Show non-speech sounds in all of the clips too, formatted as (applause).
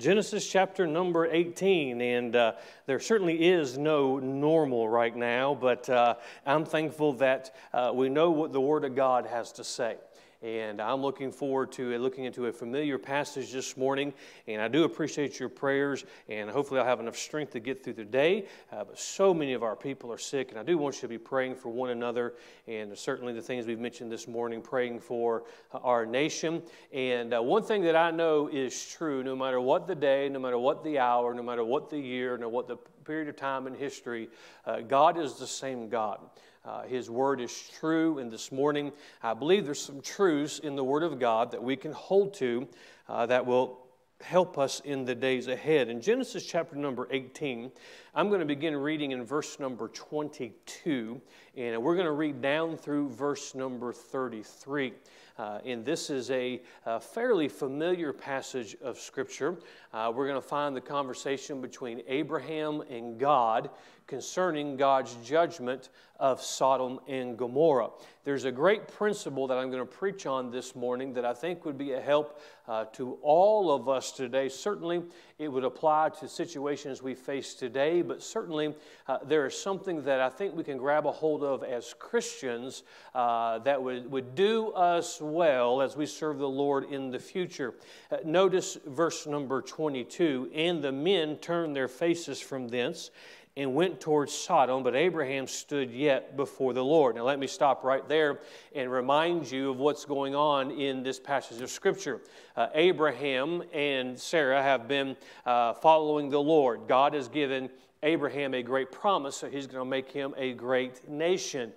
Genesis chapter number 18, and uh, there certainly is no normal right now, but uh, I'm thankful that uh, we know what the Word of God has to say. And I'm looking forward to looking into a familiar passage this morning. And I do appreciate your prayers. And hopefully, I'll have enough strength to get through the day. Uh, but so many of our people are sick. And I do want you to be praying for one another. And certainly, the things we've mentioned this morning, praying for our nation. And uh, one thing that I know is true no matter what the day, no matter what the hour, no matter what the year, no matter what the period of time in history, uh, God is the same God. Uh, his word is true, and this morning I believe there's some truths in the Word of God that we can hold to uh, that will help us in the days ahead. In Genesis chapter number 18, I'm going to begin reading in verse number 22, and we're going to read down through verse number 33. Uh, and this is a, a, fairly familiar passage of Scripture. Uh, we're going to find the conversation between Abraham and God concerning God's judgment of Sodom and Gomorrah. There's a great principle that I'm going to preach on this morning that I think would be a help uh, to all of us today. Certainly, it would apply to situations we face today, but certainly uh, there is something that I think we can grab a hold of as Christians uh, that would, would do us well as we serve the Lord in the future. Uh, notice verse number 22 And the men turned their faces from thence and went towards Sodom, but Abraham stood yet before the Lord. Now, let me stop right there and remind you of what's going on in this passage of Scripture. Uh, Abraham and Sarah have been uh, following the Lord. God has given Abraham a great promise, so he's going to make him a great nation.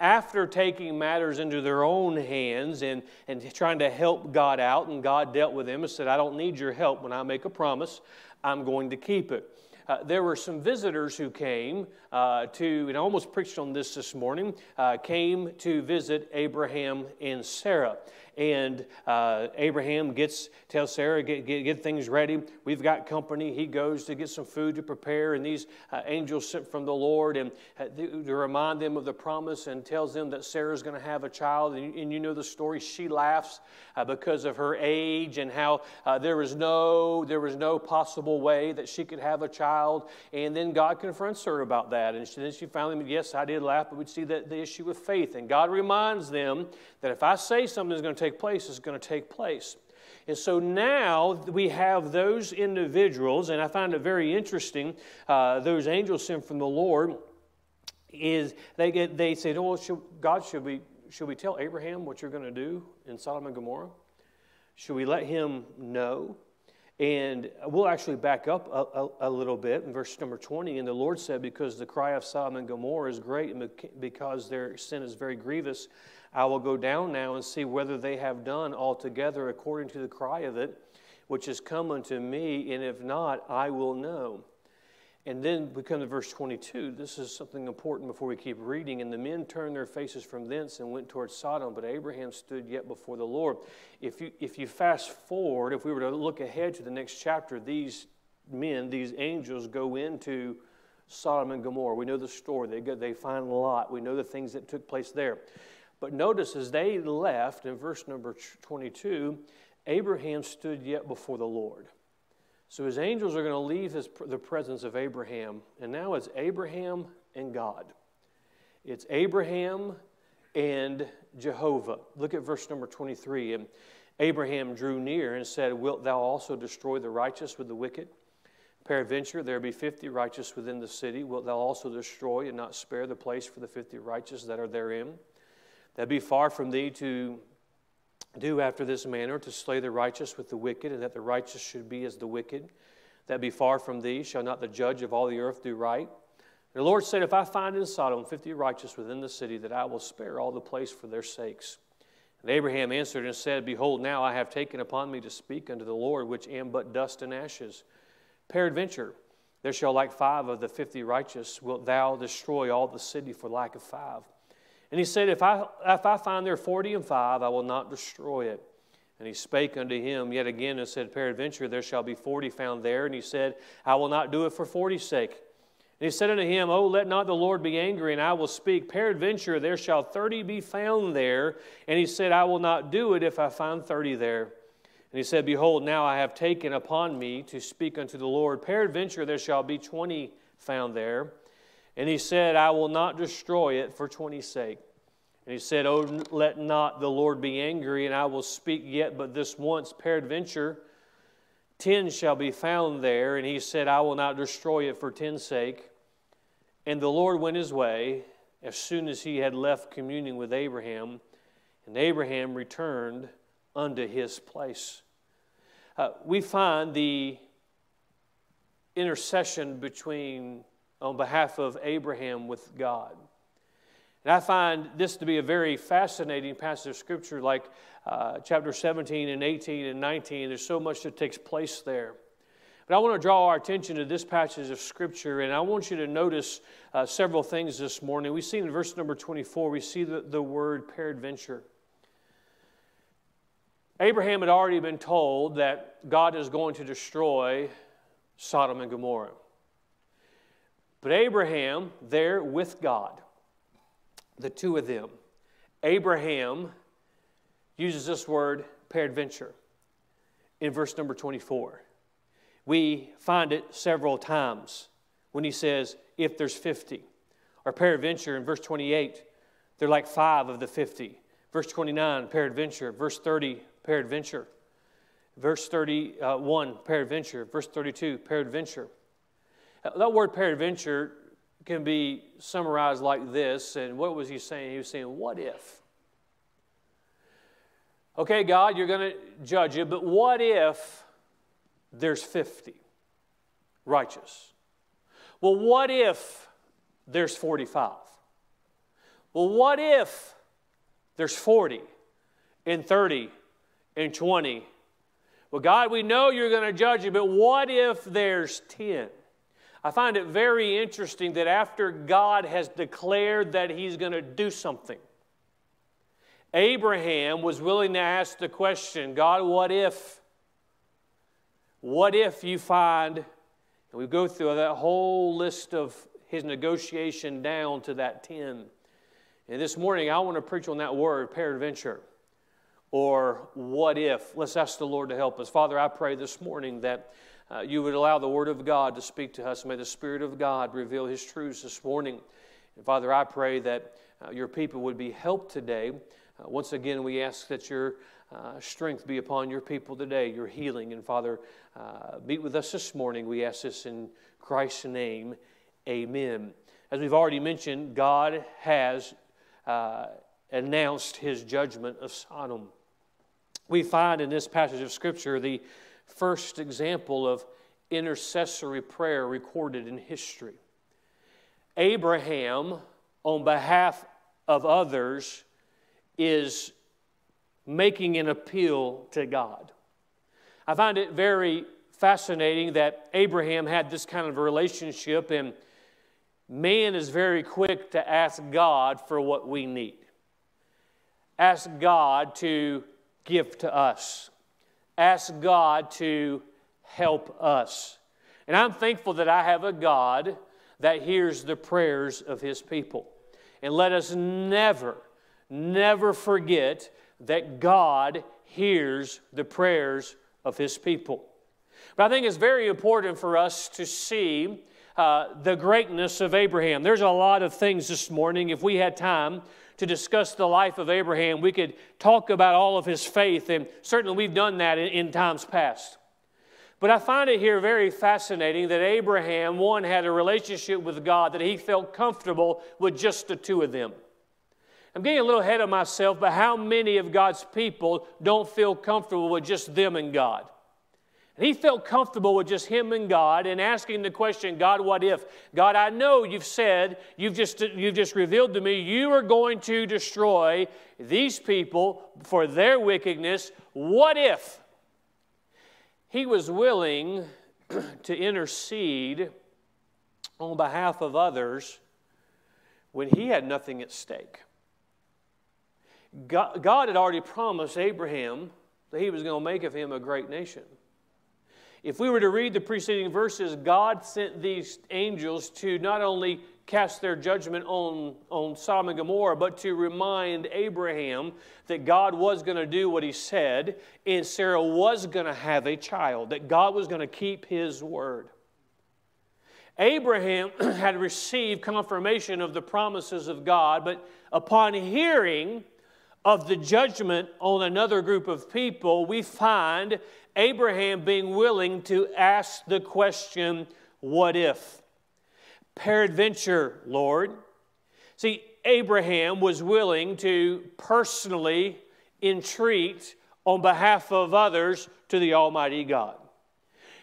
After taking matters into their own hands and, and trying to help God out, and God dealt with them and said, I don't need your help. When I make a promise, I'm going to keep it. Uh, there were some visitors who came uh, to, and I almost preached on this this morning, uh, came to visit Abraham and Sarah and uh, Abraham gets tells Sarah get, get, get things ready. We've got company. He goes to get some food to prepare, and these uh, angels sent from the Lord and uh, to remind them of the promise and tells them that Sarah's going to have a child. And, and, you know the story. She laughs uh, because of her age and how uh, there was no there was no possible way that she could have a child. And then God confronts her about that, and she, then she finally, yes, I did laugh, but we see that the issue with faith. And God reminds them that if I say something is going to take place it's going to take place. And so now we have those individuals, and I find it very interesting. Uh, those angels sent from the Lord is they get they say, "Oh, should, God, should we should we tell Abraham what you're going to do in Sodom and Gomorrah? Should we let him know?" And we'll actually back up a, a, a, little bit in verse number 20. And the Lord said, Because the cry of Sodom and Gomorrah is great, and because their sin is very grievous, I will go down now and see whether they have done altogether according to the cry of it, which has come unto me, and if not, I will know. And then we come to verse 22. This is something important before we keep reading. And the men turned their faces from thence and went towards Sodom, but Abraham stood yet before the Lord. If you, if you fast forward, if we were to look ahead to the next chapter, these men, these angels, go into Sodom and Gomorrah. We know the story. They, go, they find Lot. We know the things that took place there. But notice as they left in verse number 22, Abraham stood yet before the Lord. So his angels are going to leave his, the presence of Abraham, and now it's Abraham and God. It's Abraham and Jehovah. Look at verse number 23. And Abraham drew near and said, Wilt thou also destroy the righteous with the wicked? Peradventure, there be fifty righteous within the city. Wilt thou also destroy and not spare the place for the fifty righteous that are therein? That be far from thee to do after this manner, to slay the righteous with the wicked, and that the righteous should be as the wicked. That be far from thee. Shall not the judge of all the earth do right? And the Lord said, If I find in Sodom fifty righteous within the city, that I will spare all the place for their sakes. And Abraham answered and said, Behold, now I have taken upon me to speak unto the Lord, which am but dust and ashes. Peradventure, there shall like five of the fifty righteous, wilt thou destroy all the city for lack of five. And he said, If I, if I find there forty and five, I will not destroy it. And he spake unto him yet again and said, Peradventure there shall be forty found there. And he said, I will not do it for forty's sake. And he said unto him, Oh, let not the Lord be angry, and I will speak. Peradventure there shall thirty be found there. And he said, I will not do it if I find thirty there. And he said, Behold, now I have taken upon me to speak unto the Lord. Peradventure there shall be twenty found there. And he said, I will not destroy it for twenty's sake. And he said, Oh, let not the Lord be angry, and I will speak yet but this once. Peradventure, ten shall be found there. And he said, I will not destroy it for ten's sake. And the Lord went his way as soon as he had left communing with Abraham, and Abraham returned unto his place. Uh, we find the intercession between, on behalf of Abraham with God. And I find this to be a very fascinating passage of Scripture, like uh, chapter 17 and 18 and 19. There's so much that takes place there. But I want to draw our attention to this passage of Scripture, and I want you to notice uh, several things this morning. We see in verse number 24, we see the, the word peradventure. Abraham had already been told that God is going to destroy Sodom and Gomorrah. But Abraham, there with God, the two of them, Abraham uses this word peradventure in verse number 24. We find it several times when he says, if there's 50. Or peradventure in verse 28, they're like five of the 50. Verse 29, peradventure. Verse 30, peradventure. Verse 31, uh, peradventure. Verse 32, peradventure. That word peradventure can be summarized like this. And what was he saying? He was saying, What if? Okay, God, you're going to judge it, but what if there's 50 righteous? Well, what if there's 45? Well, what if there's 40 and 30 and 20? Well, God, we know you're going to judge it, but what if there's 10? I find it very interesting that after God has declared that he's going to do something, Abraham was willing to ask the question God, what if? What if you find, and we go through that whole list of his negotiation down to that 10. And this morning, I want to preach on that word, peradventure, or what if. Let's ask the Lord to help us. Father, I pray this morning that uh, you would allow the Word of God to speak to us. May the Spirit of God reveal His truths this morning. And Father, I pray that uh, your people would be helped today. Uh, once again, we ask that your uh, strength be upon your people today, your healing. And Father, uh, meet with us this morning. We ask this in Christ's name. Amen. As we've already mentioned, God has uh, announced his judgment of Sodom. We find in this passage of Scripture the first example of intercessory prayer recorded in history. Abraham, on behalf of others, is making an appeal to God. I find it very fascinating that Abraham had this kind of relationship, and man is very quick to ask God for what we need. Ask God to give to us ask God to help us. And I'm thankful that I have a God that hears the prayers of his people. And let us never, never forget that God hears the prayers of his people. But I think it's very important for us to see uh, the greatness of Abraham. There's a lot of things this morning. If we had time, to discuss the life of Abraham. We could talk about all of his faith, and certainly we've done that in, in times past. But I find it here very fascinating that Abraham, one, had a relationship with God that he felt comfortable with just the two of them. I'm getting a little ahead of myself, but how many of God's people don't feel comfortable with just them and God? And he felt comfortable with just him and God and asking the question, God, what if? God, I know you've said, you've just, you've just revealed to me, you are going to destroy these people for their wickedness. What if? He was willing (clears throat) to intercede on behalf of others when he had nothing at stake. God, God had already promised Abraham that he was going to make of him a great nation. If we were to read the preceding verses, God sent these angels to not only cast their judgment on, on Sodom and Gomorrah, but to remind Abraham that God was going to do what he said, and Sarah was going to have a child, that God was going to keep his word. Abraham (clears throat) had received confirmation of the promises of God, but upon hearing of the judgment on another group of people, we find Abraham being willing to ask the question, What if? Peradventure, Lord. See, Abraham was willing to personally entreat on behalf of others to the Almighty God.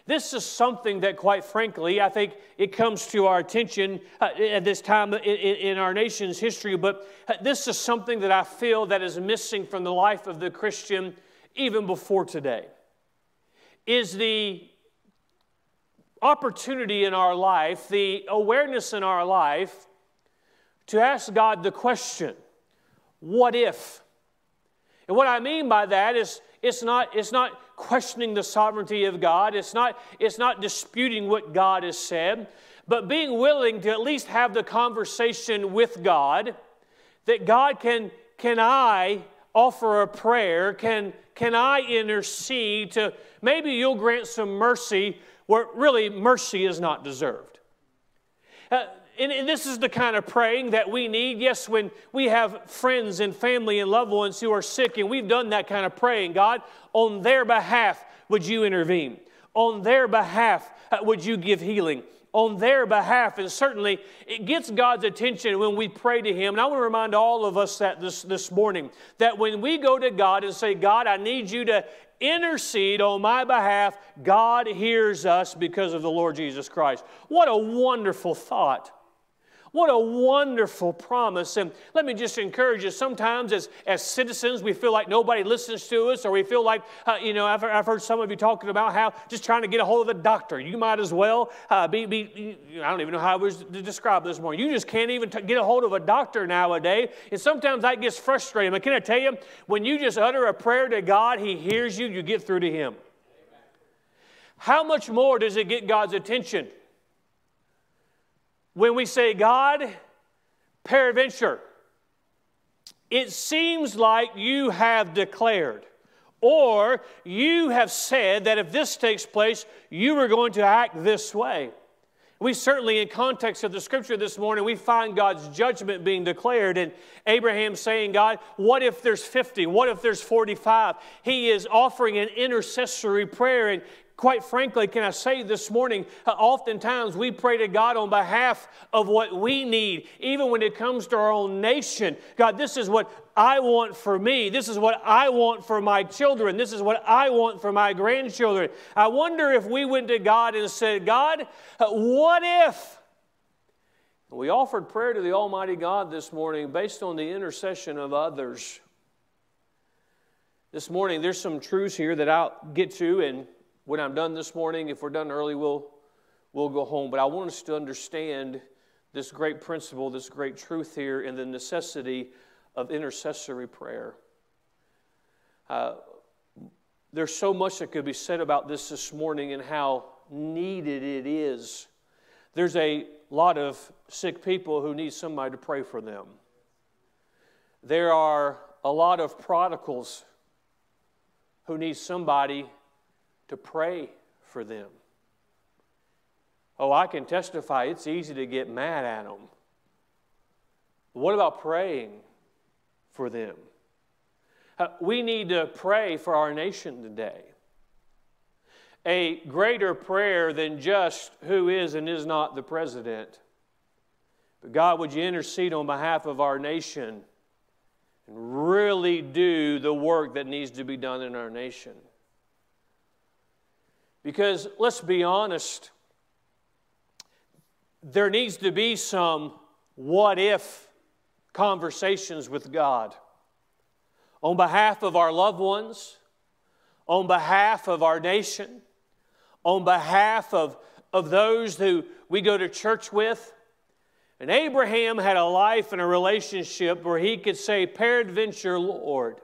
This is something that, quite frankly, I think it comes to our attention uh, at this time in, our nation's history, but uh, this is something that I feel that is missing from the life of the Christian even before today. Is the opportunity in our life, the awareness in our life to ask God the question, what if? And what I mean by that is it's not, it's not questioning the sovereignty of God. It's not, it's not disputing what God has said, but being willing to at least have the conversation with God that God can, can I offer a prayer? Can, can I intercede to maybe you'll grant some mercy where really mercy is not deserved? Uh, and, and, this is the kind of praying that we need. Yes, when we have friends and family and loved ones who are sick, and we've done that kind of praying, God, on their behalf, would you intervene? On their behalf, uh, would you give healing? On their behalf, and certainly it gets God's attention when we pray to Him. And I want to remind all of us that this, this morning that when we go to God and say, God, I need you to intercede on my behalf, God hears us because of the Lord Jesus Christ. What a wonderful thought. What a wonderful promise. And let me just encourage you sometimes as, as citizens, we feel like nobody listens to us, or we feel like, uh, you know, I've, I've, heard some of you talking about how just trying to get a hold of a doctor. You might as well uh, be, be, I don't even know how I was to describe this morning. You just can't even t- get a hold of a doctor nowadays. And sometimes that gets frustrating. But can I tell you, when you just utter a prayer to God, He hears you, you get through to Him. How much more does it get God's attention? When we say, God, peradventure, it seems like you have declared, or you have said that if this takes place, you are going to act this way. We certainly, in context of the scripture this morning, we find God's judgment being declared, and Abraham saying, God, what if there's 50? What if there's 45? He is offering an intercessory prayer, and Quite frankly, can I say this morning, uh, oftentimes we pray to God on behalf of what we need, even when it comes to our own nation. God, this is what I want for me. This is what I want for my children. This is what I want for my grandchildren. I wonder if we went to God and said, God, uh, what if? We offered prayer to the Almighty God this morning based on the intercession of others. This morning, there's some truths here that I'll get to, and when I'm done this morning, if we're done early, we'll, we'll go home. But I want us to understand this great principle, this great truth here, and the necessity of intercessory prayer. Uh, there's so much that could be said about this this morning and how needed it is. There's a lot of sick people who need somebody to pray for them. There are a lot of prodigals who need somebody to pray for them. Oh, I can testify it's easy to get mad at them. What about praying for them? Uh, we need to pray for our nation today. A greater prayer than just who is and is not the president. But God, would you intercede on behalf of our nation and really do the work that needs to be done in our nation? Because let's be honest, there needs to be some what if conversations with God on behalf of our loved ones, on behalf of our nation, on behalf of, of those who we go to church with. And Abraham had a life and a relationship where he could say, Peradventure, Lord.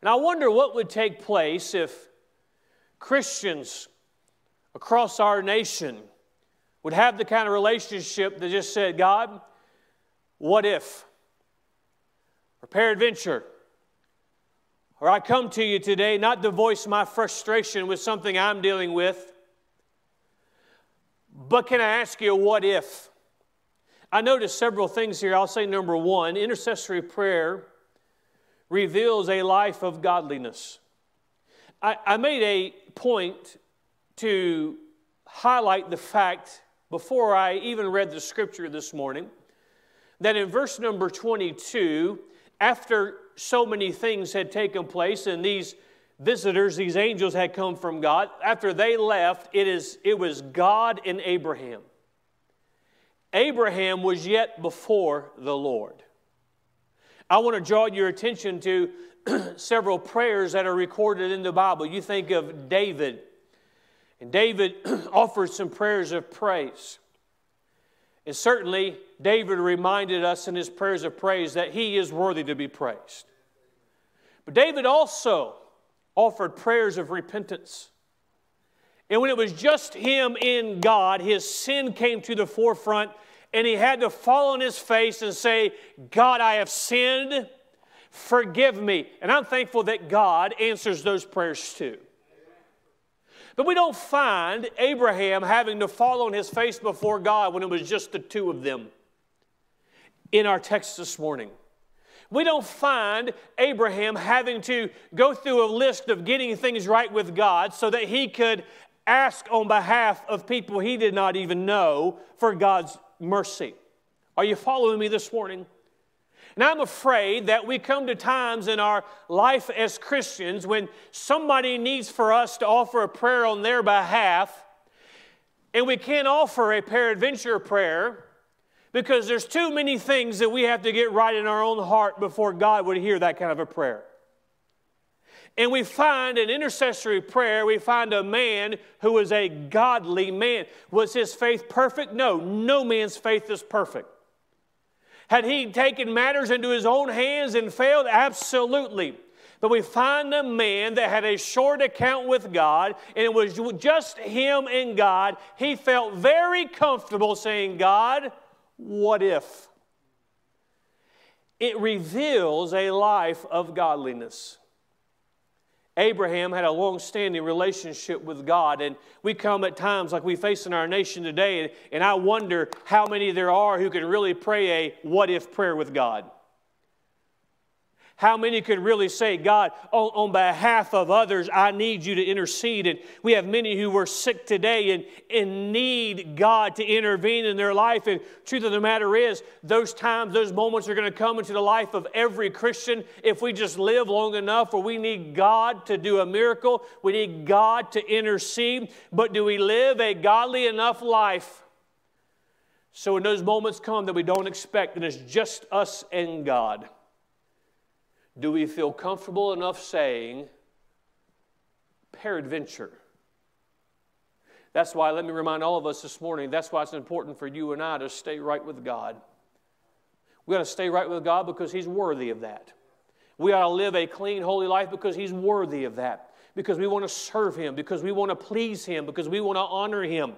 And I wonder what would take place if Christians across our nation would have the kind of relationship that just said, God, what if? Or peradventure, or I come to you today not to voice my frustration with something I'm dealing with, but can I ask you, what if? I noticed several things here. I'll say number one intercessory prayer reveals a life of godliness. I, I made a point to highlight the fact before I even read the scripture this morning that in verse number 22, after so many things had taken place and these visitors, these angels had come from God, after they left, it, is, it was God and Abraham. Abraham was yet before the Lord. I want to draw your attention to (clears throat) several prayers that are recorded in the Bible. You think of David, and David (clears throat) offered some prayers of praise. And certainly, David reminded us in his prayers of praise that he is worthy to be praised. But David also offered prayers of repentance. And when it was just him in God, his sin came to the forefront, and he had to fall on his face and say, God, I have sinned, forgive me. And I'm thankful that God answers those prayers too. But we don't find Abraham having to fall on his face before God when it was just the two of them in our text this morning. We don't find Abraham having to go through a list of getting things right with God so that he could ask on behalf of people he did not even know for God's mercy. Are you following me this morning? And I'm afraid that we come to times in our life as Christians when somebody needs for us to offer a prayer on their behalf, and we can't offer a peradventure prayer because there's too many things that we have to get right in our own heart before God would hear that kind of a prayer. And we find an intercessory prayer, we find a man who was a godly man. Was his faith perfect? No, no man's faith is perfect. Had he taken matters into his own hands and failed? Absolutely. But we find a man that had a short account with God, and it was just him and God. He felt very comfortable saying, God, what if? It reveals a life of godliness. Abraham had a long standing relationship with God, and we come at times like we face in our nation today, and, I wonder how many there are who can really pray a what if prayer with God. How many could really say, God, on, on, behalf of others, I need you to intercede? And we have many who were sick today and, and need God to intervene in their life. And truth of the matter is, those times, those moments are going to come into the life of every Christian if we just live long enough where we need God to do a miracle. We need God to intercede. But do we live a godly enough life? So when those moments come that we don't expect, and it's just us and God do we feel comfortable enough saying, peradventure? That's why, let me remind all of us this morning, that's why it's important for you and I to stay right with God. We got to stay right with God because He's worthy of that. We ought to live a clean, holy life because He's worthy of that. Because we want to serve Him, because we want to please Him, because we want to honor Him.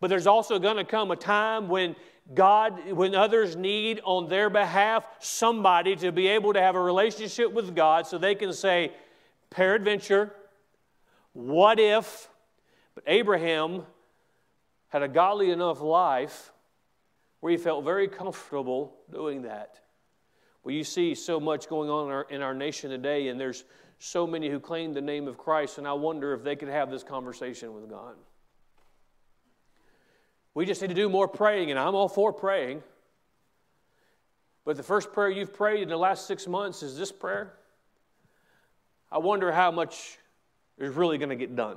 But there's also going to come a time when God, when others need on their behalf somebody to be able to have a relationship with God so they can say, peradventure, what if? But Abraham had a godly enough life where he felt very comfortable doing that. Well, you see so much going on in our, in our nation today, and there's so many who claim the name of Christ, and I wonder if they could have this conversation with God. We just need to do more praying, and I'm all for praying. But the first prayer you've prayed in the last six months is this prayer. I wonder how much is really going to get done.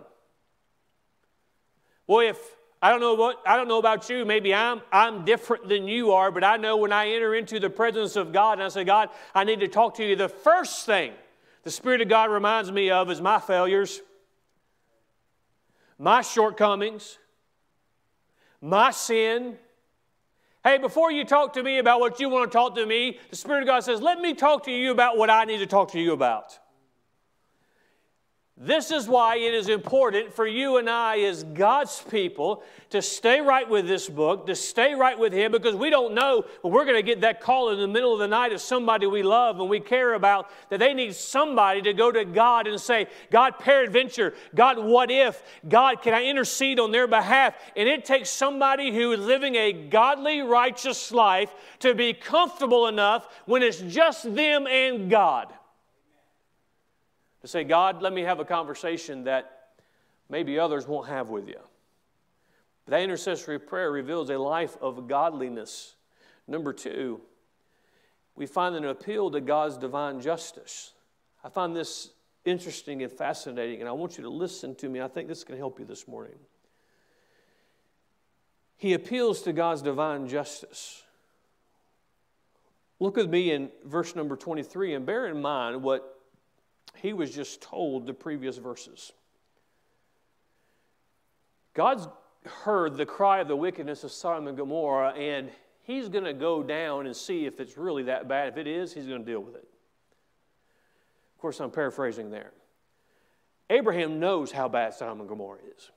Well, if I don't know what I don't know about you, maybe I'm I'm different than you are, but I know when I enter into the presence of God and I say, God, I need to talk to you, the first thing the Spirit of God reminds me of is my failures, my shortcomings, my sin. Hey, before you talk to me about what you want to talk to me, the Spirit of God says, let me talk to you about what I need to talk to you about. This is why it is important for you and I, as God's people, to stay right with this book, to stay right with Him, because we don't know when we're going to get that call in the middle of the night of somebody we love and we care about, that they need somebody to go to God and say, God, peradventure, God, what if? God, can I intercede on their behalf? And it takes somebody who is living a godly, righteous life to be comfortable enough when it's just them and God to say, God, let me have a conversation that maybe others won't have with you. That intercessory prayer reveals a life of godliness. Number two, we find an appeal to God's divine justice. I find this interesting and fascinating, and I want you to listen to me. I think this can help you this morning. He appeals to God's divine justice. Look with me in verse number 23 and bear in mind what he was just told the previous verses. God's heard the cry of the wickedness of Sodom and Gomorrah, and he's going to go down and see if it's really that bad. If it is, he's going to deal with it. Of course, I'm paraphrasing there. Abraham knows how bad Sodom and Gomorrah is.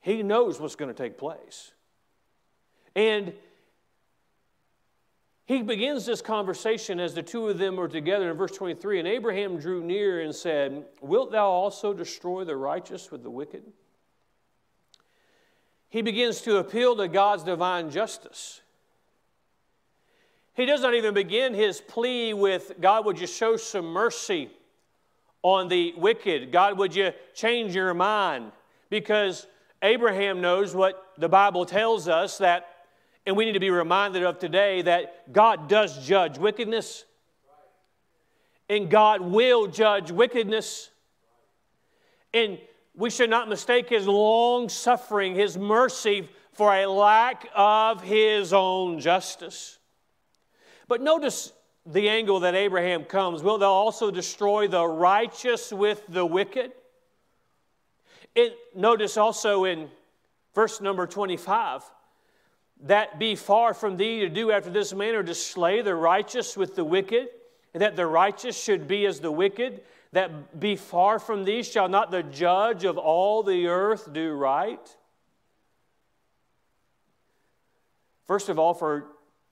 He knows what's going to take place. And he begins this conversation as the two of them are together in verse 23. And Abraham drew near and said, Wilt thou also destroy the righteous with the wicked? He begins to appeal to God's divine justice. He does not even begin his plea with, God, would you show some mercy on the wicked? God, would you change your mind? Because Abraham knows what the Bible tells us that and we need to be reminded of today that God does judge wickedness. And God will judge wickedness. And we should not mistake His long suffering, His mercy, for a lack of His own justice. But notice the angle that Abraham comes. Will thou also destroy the righteous with the wicked? It, notice also in verse number 25 that be far from thee to do after this manner to slay the righteous with the wicked, and that the righteous should be as the wicked, that be far from thee shall not the judge of all the earth do right? First of all, for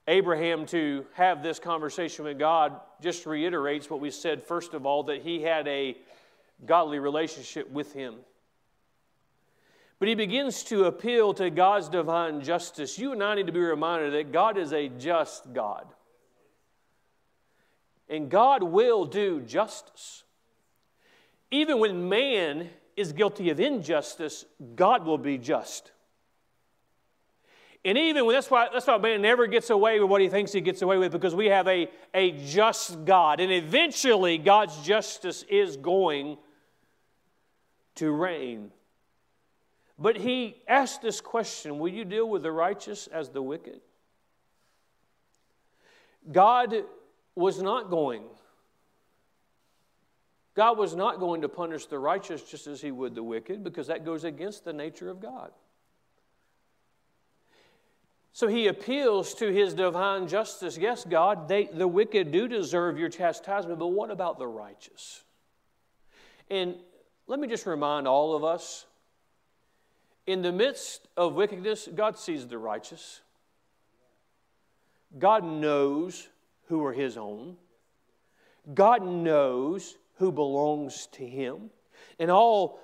Abraham to have this conversation with God just reiterates what we said, first of all, that he had a godly relationship with him. But he begins to appeal to God's divine justice. You and I need to be reminded that God is a just God. And God will do justice. Even when man is guilty of injustice, God will be just. And even when that's why that's why man never gets away with what he thinks he gets away with because we have a, a just God. And eventually God's justice is going to reign. But he asked this question Will you deal with the righteous as the wicked? God was not going. God was not going to punish the righteous just as he would the wicked because that goes against the nature of God. So he appeals to his divine justice. Yes, God, they, the wicked do deserve your chastisement, but what about the righteous? And let me just remind all of us in the midst of wickedness, God sees the righteous. God knows who are His own. God knows who belongs to Him. And all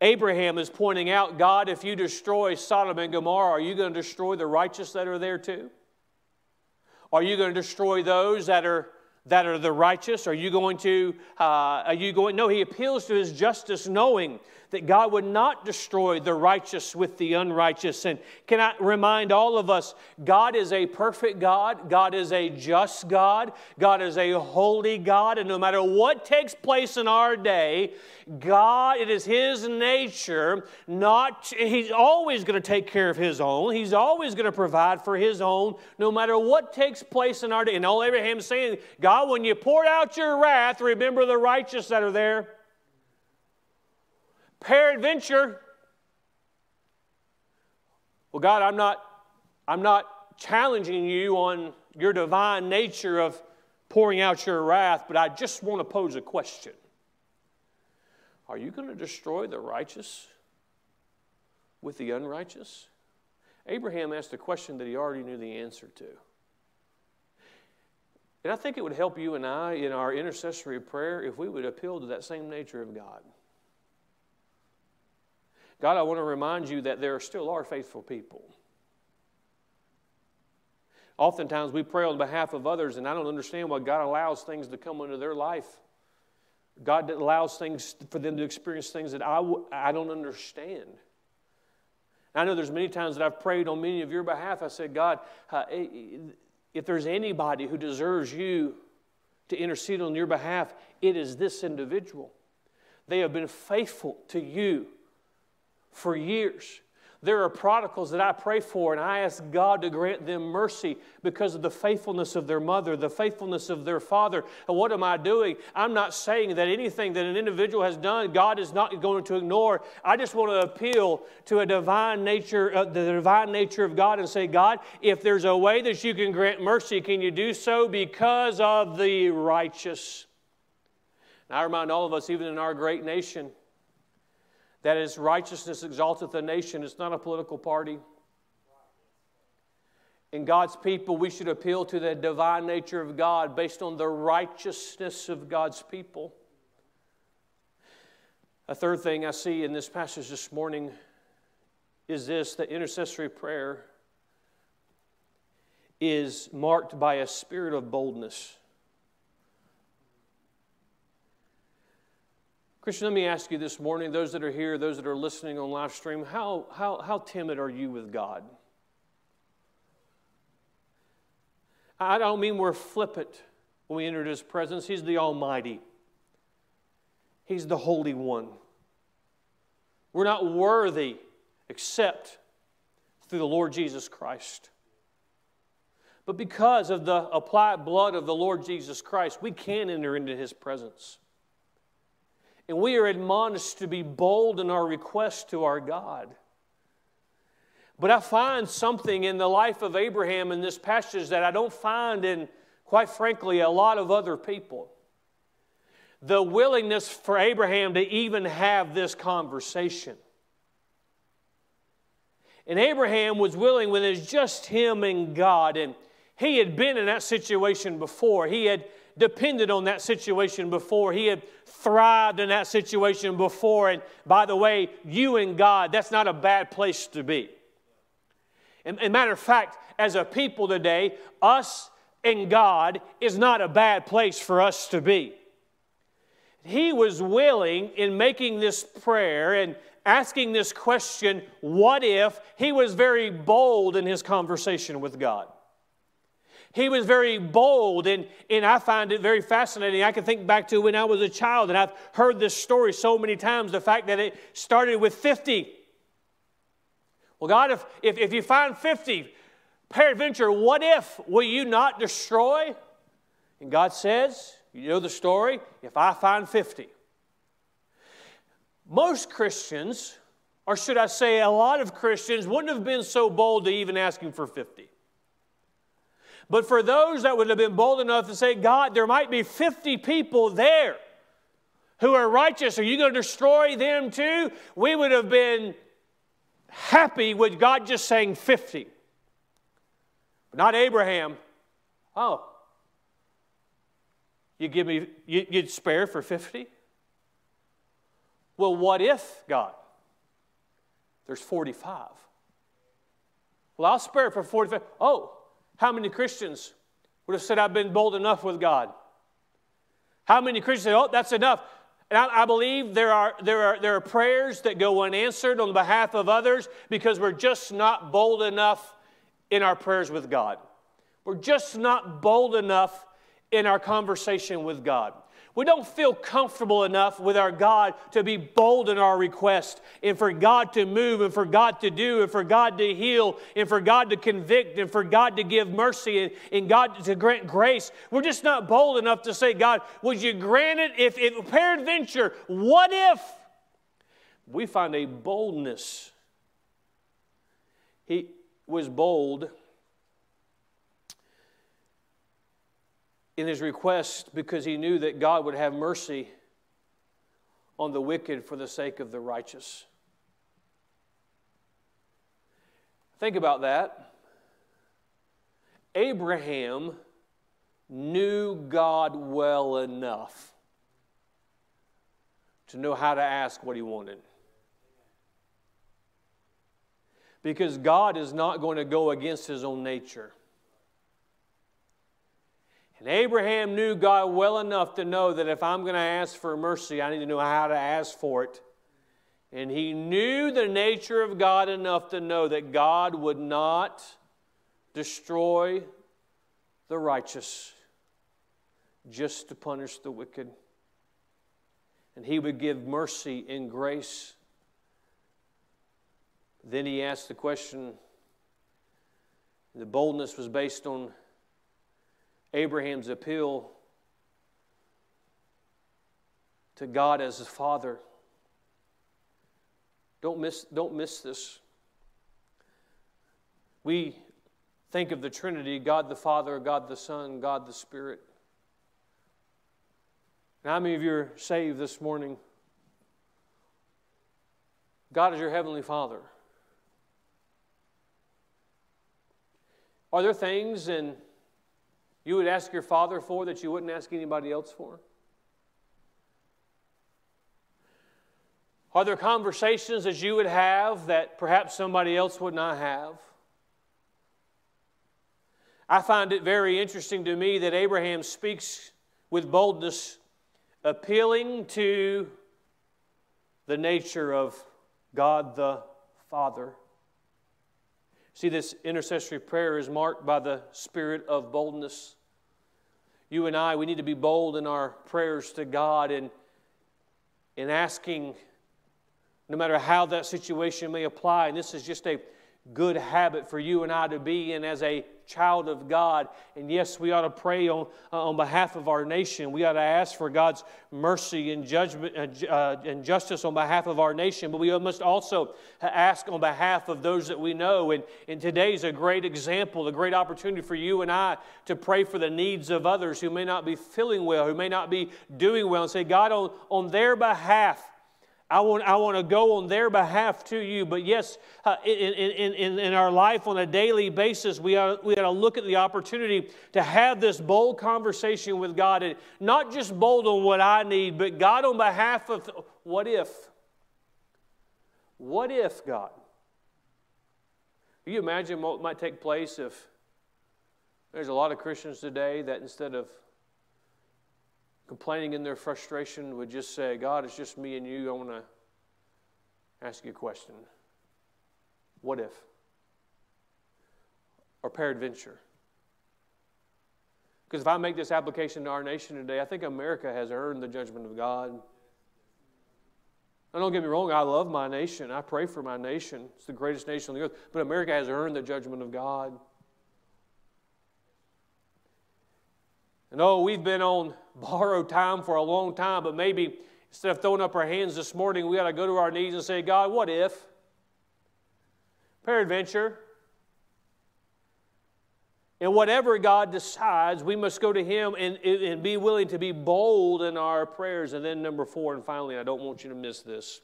Abraham is pointing out God, if you destroy Sodom and Gomorrah, are you going to destroy the righteous that are there too? Are you going to destroy those that are that are the righteous? Are you going to, uh, are you going, no, he appeals to his justice knowing that God would not destroy the righteous with the unrighteous. And can I remind all of us, God is a perfect God, God is a just God, God is a holy God, and no matter what takes place in our day, God, it is His nature not, He's always going to take care of His own. He's always going to provide for His own, no matter what takes place in our day. And all Abraham is saying, God, when you pour out your wrath, remember the righteous that are there peradventure. Well, God, I'm not, I'm not challenging you on your divine nature of pouring out your wrath, but I just want to pose a question. Are you going to destroy the righteous with the unrighteous? Abraham asked a question that he already knew the answer to. And I think it would help you and I in our intercessory prayer if we would appeal to that same nature of God. God, I want to remind you that there still are faithful people. Oftentimes we pray on behalf of others, and I don't understand why God allows things to come into their life. God allows things for them to experience things that I w- I don't understand. I know there's many times that I've prayed on many of your behalf. I said, God, uh, if there's anybody who deserves you to intercede on your behalf, it is this individual. They have been faithful to you for years. There are prodigals that I pray for, and I ask God to grant them mercy because of the faithfulness of their mother, the faithfulness of their father. And what am I doing? I'm not saying that anything that an individual has done, God is not going to ignore. I just want to appeal to a divine nature, uh, the divine nature of God, and say, God, if there's a way that you can grant mercy, can you do so because of the righteous? And I remind all of us, even in our great nation, that is, righteousness exalteth a nation. It's not a political party. In God's people, we should appeal to the divine nature of God based on the righteousness of God's people. A third thing I see in this passage this morning is this the intercessory prayer is marked by a spirit of boldness. Christian, let me ask you this morning, those that are here, those that are listening on live stream, how, how, how timid are you with God? I don't mean we're flippant when we enter His presence. He's the Almighty, He's the Holy One. We're not worthy except through the Lord Jesus Christ. But because of the applied blood of the Lord Jesus Christ, we can enter into His presence. And we are admonished to be bold in our request to our God. But I find something in the life of Abraham in this passage that I don't find in, quite frankly, a lot of other people. The willingness for Abraham to even have this conversation. And Abraham was willing when it's just him and God. And he had been in that situation before. He had depended on that situation before. He had thrived in that situation before. And by the way, you and God, that's not a bad place to be. And, and matter of fact, as a people today, us and God is not a bad place for us to be. He was willing in making this prayer and asking this question, what if? He was very bold in his conversation with God. He was very bold, and, and I find it very fascinating. I can think back to when I was a child, and I've heard this story so many times the fact that it started with 50. Well, God, if, if, if you find 50, peradventure, what if will you not destroy? And God says, you know the story, if I find 50. Most Christians, or should I say a lot of Christians, wouldn't have been so bold to even asking for 50. But for those that would have been bold enough to say, God, there might be 50 people there who are righteous. Are you going to destroy them too? We would have been happy with God just saying 50. But not Abraham. Oh, you give me, you, would spare for 50? Well, what if, God? There's 45. Well, I'll spare for 45. Oh, how many Christians would have said, I've been bold enough with God? How many Christians say, Oh, that's enough? And I, I, believe there are, there, are, there are prayers that go unanswered on behalf of others because we're just not bold enough in our prayers with God. We're just not bold enough in our conversation with God. We don't feel comfortable enough with our God to be bold in our request and for God to move and for God to do and for God to heal and for God to convict and for God to give mercy and, and God to grant grace. We're just not bold enough to say, God, would you grant it if, if peradventure, what if? We find a boldness. He was bold in his request because he knew that God would have mercy on the wicked for the sake of the righteous. Think about that. Abraham knew God well enough to know how to ask what he wanted. Because God is not going to go against his own nature. And Abraham knew God well enough to know that if I'm going to ask for mercy, I need to know how to ask for it. And he knew the nature of God enough to know that God would not destroy the righteous just to punish the wicked. And he would give mercy and grace. Then he asked the question the boldness was based on Abraham's appeal to God as his father. Don't miss, don't miss this. We think of the Trinity God the Father, God the Son, God the Spirit. Now, how many of you are saved this morning? God is your Heavenly Father. Are there things and you would ask your Father for that you wouldn't ask anybody else for? Are there conversations that you would have that perhaps somebody else would not have? I find it very interesting to me that Abraham speaks with boldness, appealing to the nature of God the Father. See, this intercessory prayer is marked by the spirit of boldness. You and I, we need to be bold in our prayers to God and in asking no matter how that situation may apply. And this is just a good habit for you and I to be in as a child of God. And yes, we ought to pray on, uh, on behalf of our nation. We ought to ask for God's mercy and judgment uh, uh and justice on behalf of our nation. But we must also ask on behalf of those that we know. And, and today's a great example, a great opportunity for you and I to pray for the needs of others who may not be feeling well, who may not be doing well, and say, God, on, on their behalf, I want, I want to go on their behalf to you. But yes, uh, in, in, in, in our life on a daily basis, we ought, we ought to look at the opportunity to have this bold conversation with God. And not just bold on what I need, but God on behalf of what if? What if, God? Can you imagine what might take place if there's a lot of Christians today that instead of complaining in their frustration would just say, God, it's just me and you. I want to ask you a question. What if? Or peradventure? Because if I make this application to our nation today, I think America has earned the judgment of God. Now, don't get me wrong, I love my nation. I pray for my nation. It's the greatest nation on the earth. But America has earned the judgment of God. And oh, we've been on borrowed time for a long time, but maybe instead of throwing up our hands this morning, we got to go to our knees and say, God, what if? Peradventure. And whatever God decides, we must go to Him and, and be willing to be bold in our prayers. And then, number four, and finally, I don't want you to miss this.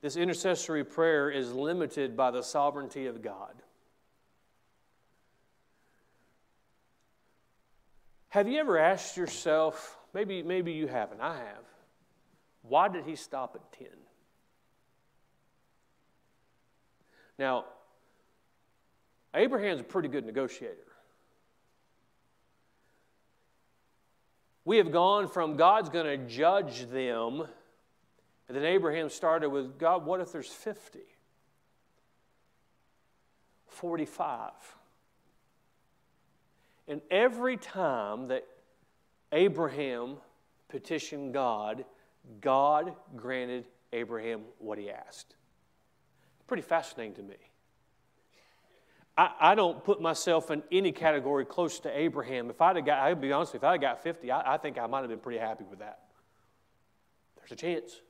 This intercessory prayer is limited by the sovereignty of God. Have you ever asked yourself, maybe, maybe you haven't, I have, why did he stop at 10? Now, Abraham's a pretty good negotiator. We have gone from God's going to judge them, and then Abraham started with God, what if there's 50? 45. And every time that Abraham petitioned God, God granted Abraham what he asked. Pretty fascinating to me. I, I, don't put myself in any category close to Abraham. If I'd have got, I'll be honest, if I'd got 50, I, I think I might have been pretty happy with that. There's a chance.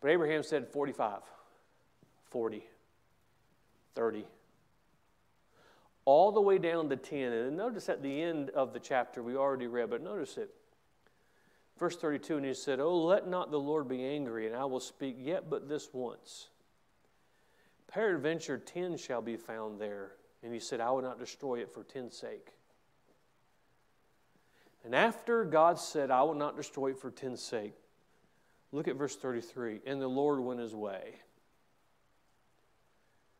But Abraham said 45, 40, 30, all the way down to 10. And notice at the end of the chapter, we already read, but notice it. Verse 32, and he said, Oh, let not the Lord be angry, and I will speak yet but this once. Peradventure, ten shall be found there. And he said, I will not destroy it for ten's sake. And after God said, I will not destroy it for ten's sake, look at verse 33. And the Lord went his way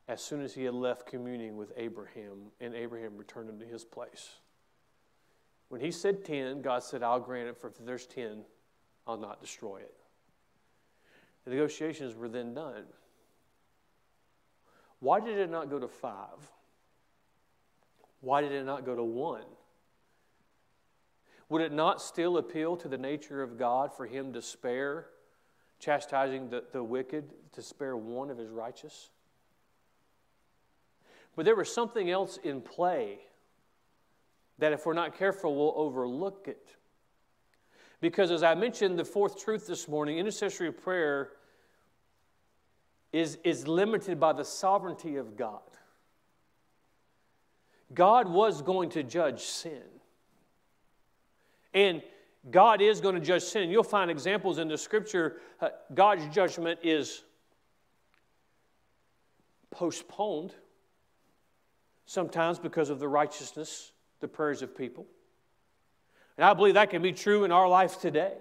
as soon as he had left communing with Abraham, and Abraham returned into his place. When he said 10, God said, I'll grant it, for if there's 10, I'll not destroy it. The negotiations were then done. Why did it not go to five? Why did it not go to one? Would it not still appeal to the nature of God for him to spare, chastising the, the wicked, to spare one of his righteous? But there was something else in play that, if we're not careful, we'll overlook it. Because, as I mentioned, the fourth truth this morning, intercessory prayer is, is limited by the sovereignty of God. God was going to judge sin. And God is going to judge sin. You'll find examples in the scripture. Uh, God's judgment is postponed, sometimes because of the righteousness, the prayers of people. And I believe that can be true in our life today.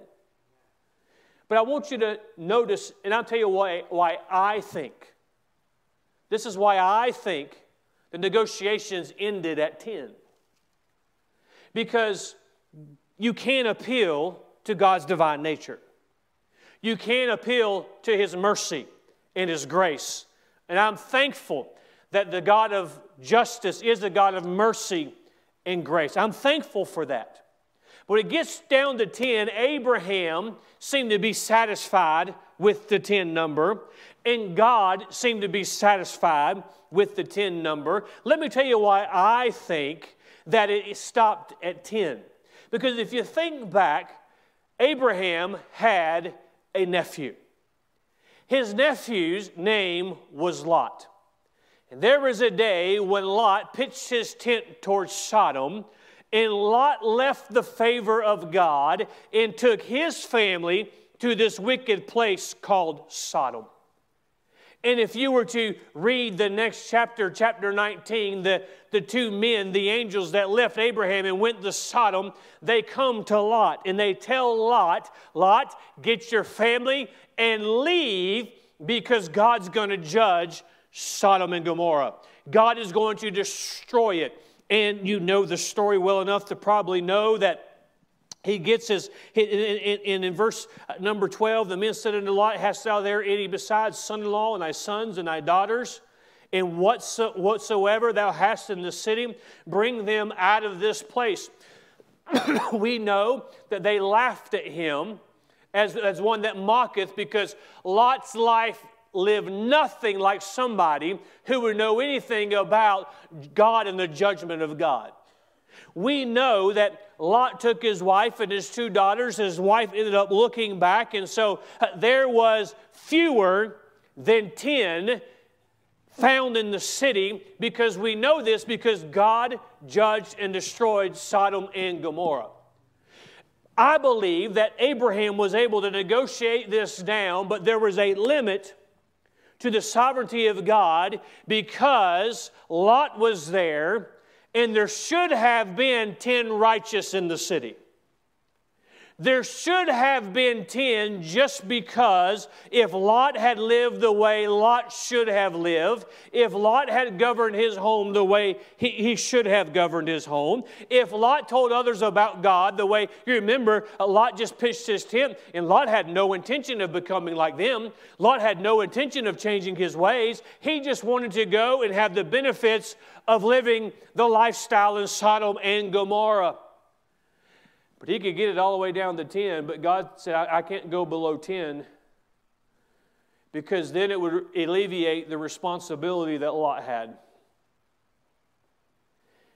But I want you to notice, and I'll tell you why, why I think. This is why I think the negotiations ended at 10. Because you can't appeal to God's divine nature. You can't appeal to His mercy and His grace. And I'm thankful that the God of justice is the God of mercy and grace. I'm thankful for that. When it gets down to 10, Abraham seemed to be satisfied with the 10 number, and God seemed to be satisfied with the 10 number. Let me tell you why I think that it stopped at 10. Because if you think back, Abraham had a nephew. His nephew's name was Lot. And there was a day when Lot pitched his tent towards Sodom, and Lot left the favor of God and took his family to this wicked place called Sodom. And if you were to read the next chapter, chapter 19, the, the two men, the angels that left Abraham and went to Sodom, they come to Lot and they tell Lot, Lot, get your family and leave because God's going to judge Sodom and Gomorrah. God is going to destroy it. And you know the story well enough to probably know that he gets his, and in, verse number 12, the men said unto Lot, Hast thou there any besides son in law and thy sons and thy daughters? And whatsoever thou hast in the city, bring them out of this place. (coughs) we know that they laughed at him as, as one that mocketh because Lot's life lived nothing like somebody who would know anything about God and the judgment of God. We know that Lot took his wife and his two daughters. His wife ended up looking back, and so uh, there was fewer than 10 found in the city because we know this because God judged and destroyed Sodom and Gomorrah. I believe that Abraham was able to negotiate this down, but there was a limit to the sovereignty of God because Lot was there and there should have been 10 righteous in the city. There should have been 10 just because if Lot had lived the way Lot should have lived, if Lot had governed his home the way he, he should have governed his home, if Lot told others about God the way, you remember, uh, Lot just pitched his tent and Lot had no intention of becoming like them. Lot had no intention of changing his ways. He just wanted to go and have the benefits of living the lifestyle in Sodom and Gomorrah. But he could get it all the way down to 10, but God said, I, I can't go below 10 because then it would alleviate the responsibility that Lot had.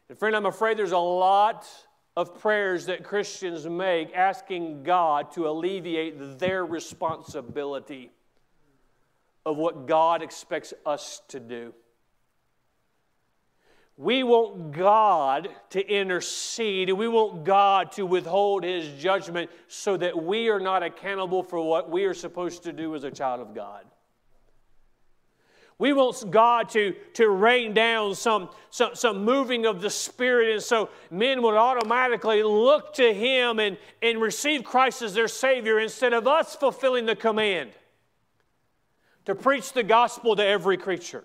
And friend, I'm afraid there's a lot of prayers that Christians make asking God to alleviate their responsibility of what God expects us to do. We want God to intercede. and We want God to withhold His judgment so that we are not accountable for what we are supposed to do as a child of God. We want God to, to rain down some, some, some moving of the Spirit, and so men would automatically look to Him and, and receive Christ as their Savior instead of us fulfilling the command to preach the gospel to every creature.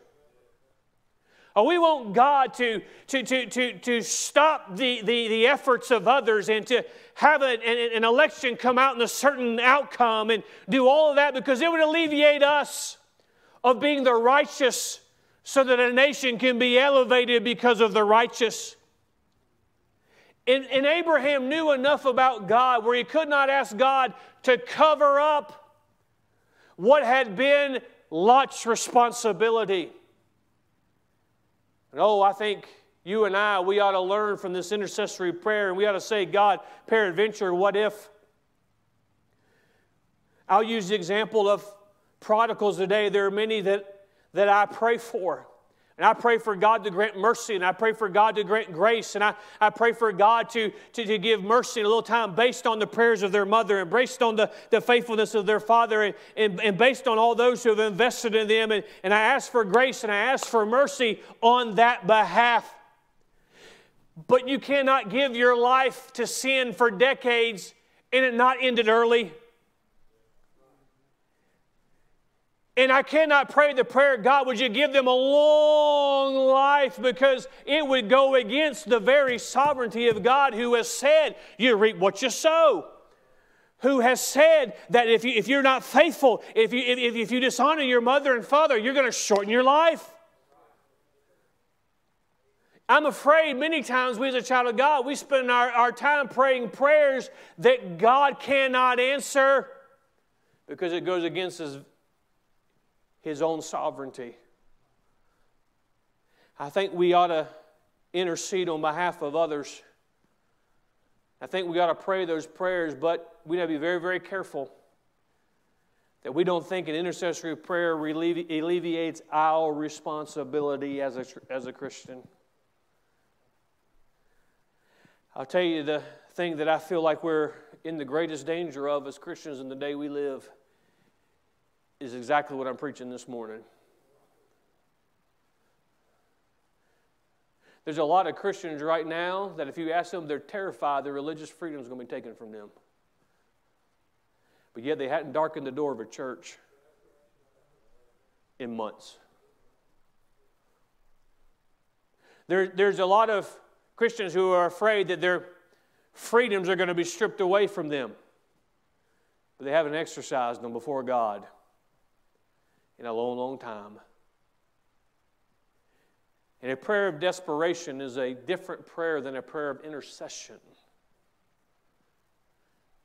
Or we want God to, to, to, to, to stop the, the, the efforts of others and to have an, an election come out in a certain outcome and do all of that because it would alleviate us of being the righteous so that a nation can be elevated because of the righteous. And, and, Abraham knew enough about God where he could not ask God to cover up what had been Lot's responsibility. And oh, I think you and I, we ought to learn from this intercessory prayer and we ought to say, God, peradventure, what if? I'll use the example of prodigals today, there are many that, that I pray for. And I pray for God to grant mercy, and I pray for God to grant grace, and I, I pray for God to, to, to give mercy in a little time based on the prayers of their mother, and based on the, the faithfulness of their father, and, and, and based on all those who have invested in them. And, and I ask for grace and I ask for mercy on that behalf. But you cannot give your life to sin for decades and it not ended early. And I cannot pray the prayer, God, would you give them a long life because it would go against the very sovereignty of God who has said, You reap what you sow. Who has said that if, you, if you're not faithful, if you, if, if you dishonor your mother and father, you're going to shorten your life. I'm afraid many times we as a child of God, we spend our, our time praying prayers that God cannot answer because it goes against His his own sovereignty. I think we ought to intercede on behalf of others. I think we ought to pray those prayers, but we got to be very, very careful that we don't think an intercessory prayer alleviates our responsibility as a, as a Christian. I'll tell you the thing that I feel like we're in the greatest danger of as Christians in the day we live is exactly what I'm preaching this morning. There's a lot of Christians right now that if you ask them, they're terrified their religious freedom is going to be taken from them. But yet they hadn't darkened the door of a church in months. There, there's a lot of Christians who are afraid that their freedoms are going to be stripped away from them, but they haven't exercised them before God in a long, long time. And a prayer of desperation is a different prayer than a prayer of intercession.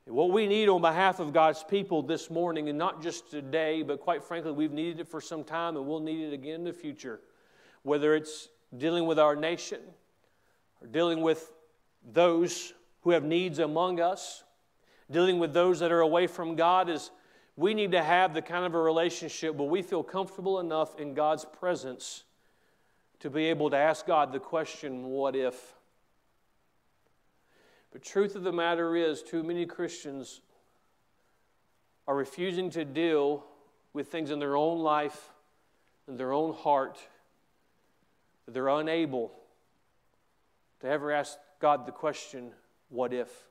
And what we need on behalf of God's people this morning, and not just today, but quite frankly, we've needed it for some time and we'll need it again in the future, whether it's dealing with our nation or dealing with those who have needs among us, dealing with those that are away from God, is we need to have the kind of a relationship where we feel comfortable enough in God's presence to be able to ask God the question, what if? But truth of the matter is, too many Christians are refusing to deal with things in their own life, in their own heart, they're unable to ever ask God the question, what if?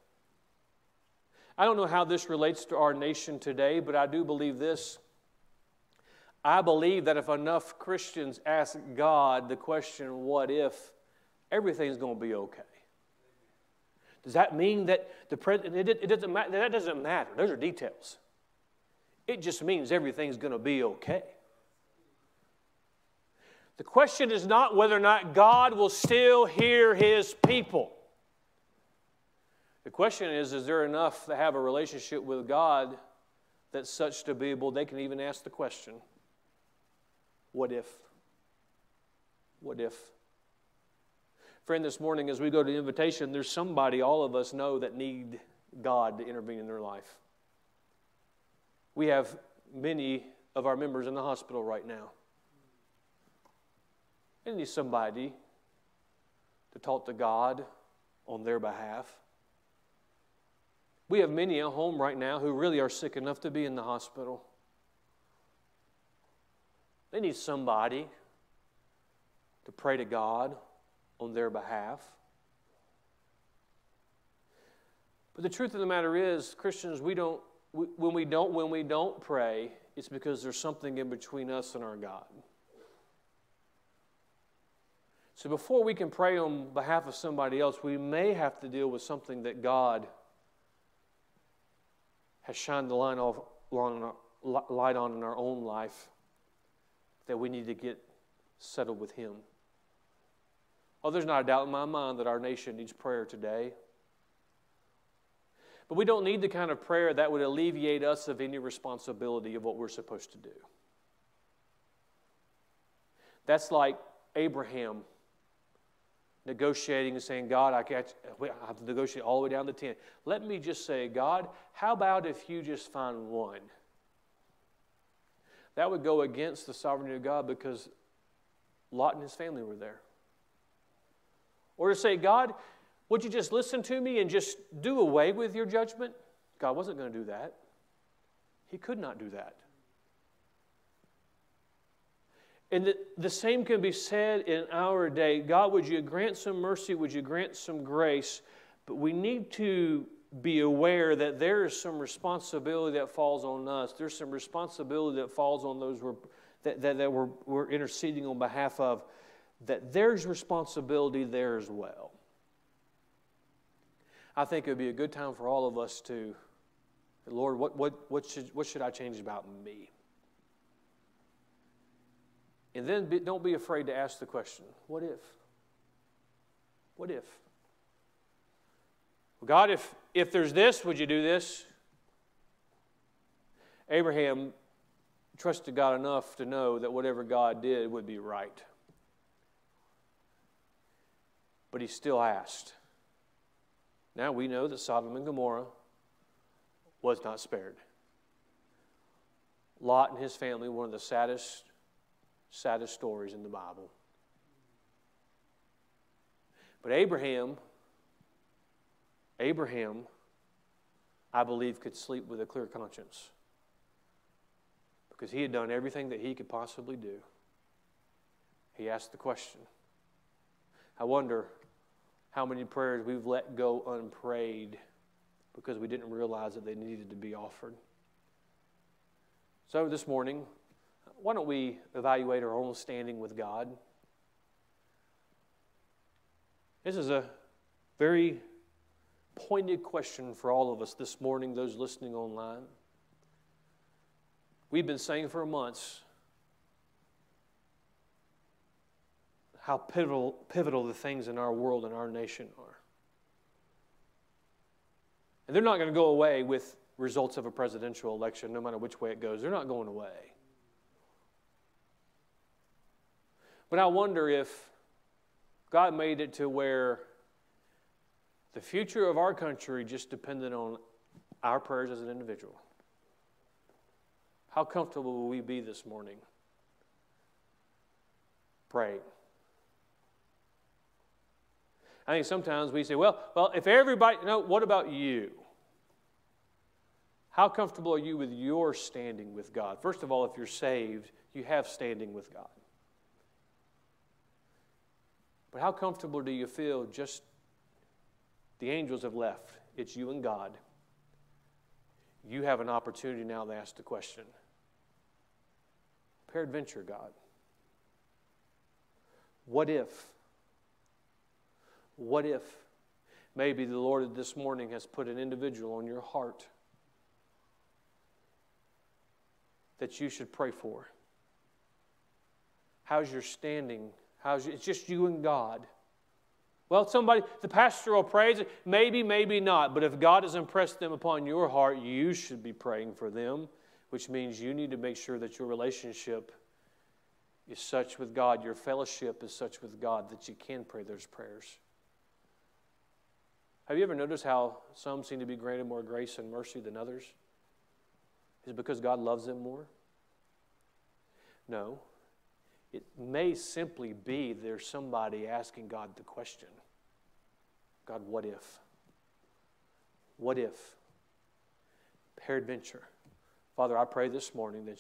I don't know how this relates to our nation today, but I do believe this. I believe that if enough Christians ask God the question, what if, everything's going to be okay. Does that mean that the president, it, doesn't matter? That doesn't matter. Those are details. It just means everything's going to be okay. The question is not whether or not God will still hear his people. The question is is there enough to have a relationship with God that's such to be able, they can even ask the question what if? What if? Friend, this morning as we go to the invitation, there's somebody all of us know that need God to intervene in their life. We have many of our members in the hospital right now. They need somebody to talk to God on their behalf. We have many at home right now who really are sick enough to be in the hospital. They need somebody to pray to God on their behalf. But the truth of the matter is, Christians, we don't, we, when, we don't, when we don't pray, it's because there's something in between us and our God. So before we can pray on behalf of somebody else, we may have to deal with something that God has shined the light, off, light on in our own life that we need to get settled with Him. Oh, there's not a doubt in my mind that our nation needs prayer today. But we don't need the kind of prayer that would alleviate us of any responsibility of what we're supposed to do. That's like Abraham negotiating and saying, God, I, can't, I have to negotiate all the way down to 10. Let me just say, God, how about if you just find one? That would go against the sovereignty of God because Lot and his family were there. Or to say, God, would you just listen to me and just do away with your judgment? God wasn't going to do that. He could not do that. And the, the same can be said in our day. God, would you grant some mercy? Would you grant some grace? But we need to be aware that there is some responsibility that falls on us. There's some responsibility that falls on those we're, that, that, that we're, we're interceding on behalf of, that there's responsibility there as well. I think it would be a good time for all of us to, Lord, what, what, what, should, what should I change about me? And then be, don't be afraid to ask the question what if? What if? God, if, if there's this, would you do this? Abraham trusted God enough to know that whatever God did would be right. But he still asked. Now we know that Sodom and Gomorrah was not spared. Lot and his family, one of the saddest, saddest stories in the Bible. But Abraham, Abraham, I believe, could sleep with a clear conscience because he had done everything that he could possibly do. He asked the question. I wonder how many prayers we've let go unprayed because we didn't realize that they needed to be offered. So, this morning, why don't we evaluate our own standing with God? This is a very pointed question for all of us this morning, those listening online. We've been saying for months how pivotal, pivotal the things in our world and our nation are. And they're not going to go away with results of a presidential election, no matter which way it goes. They're not going away. But I wonder if God made it to where the future of our country just depended on our prayers as an individual. How comfortable will we be this morning? Praying. I think sometimes we say, well, well, if everybody, no, what about you? How comfortable are you with your standing with God? First of all, if you're saved, you have standing with God. But how comfortable do you feel just the angels have left? It's you and God. You have an opportunity now to ask the question Peradventure, God, what if? What if maybe the Lord this morning has put an individual on your heart that you should pray for? How's your standing? How's your, it's just you and God. Well, somebody, the pastor will pray, maybe, maybe not, but if God has impressed them upon your heart, you should be praying for them, which means you need to make sure that your relationship is such with God, your fellowship is such with God that you can pray those prayers. Have you ever noticed how some seem to be granted more grace and mercy than others? Is it because God loves them more? No. It may simply be there's somebody asking God the question God, what if? What if? Peradventure. Father, I pray this morning that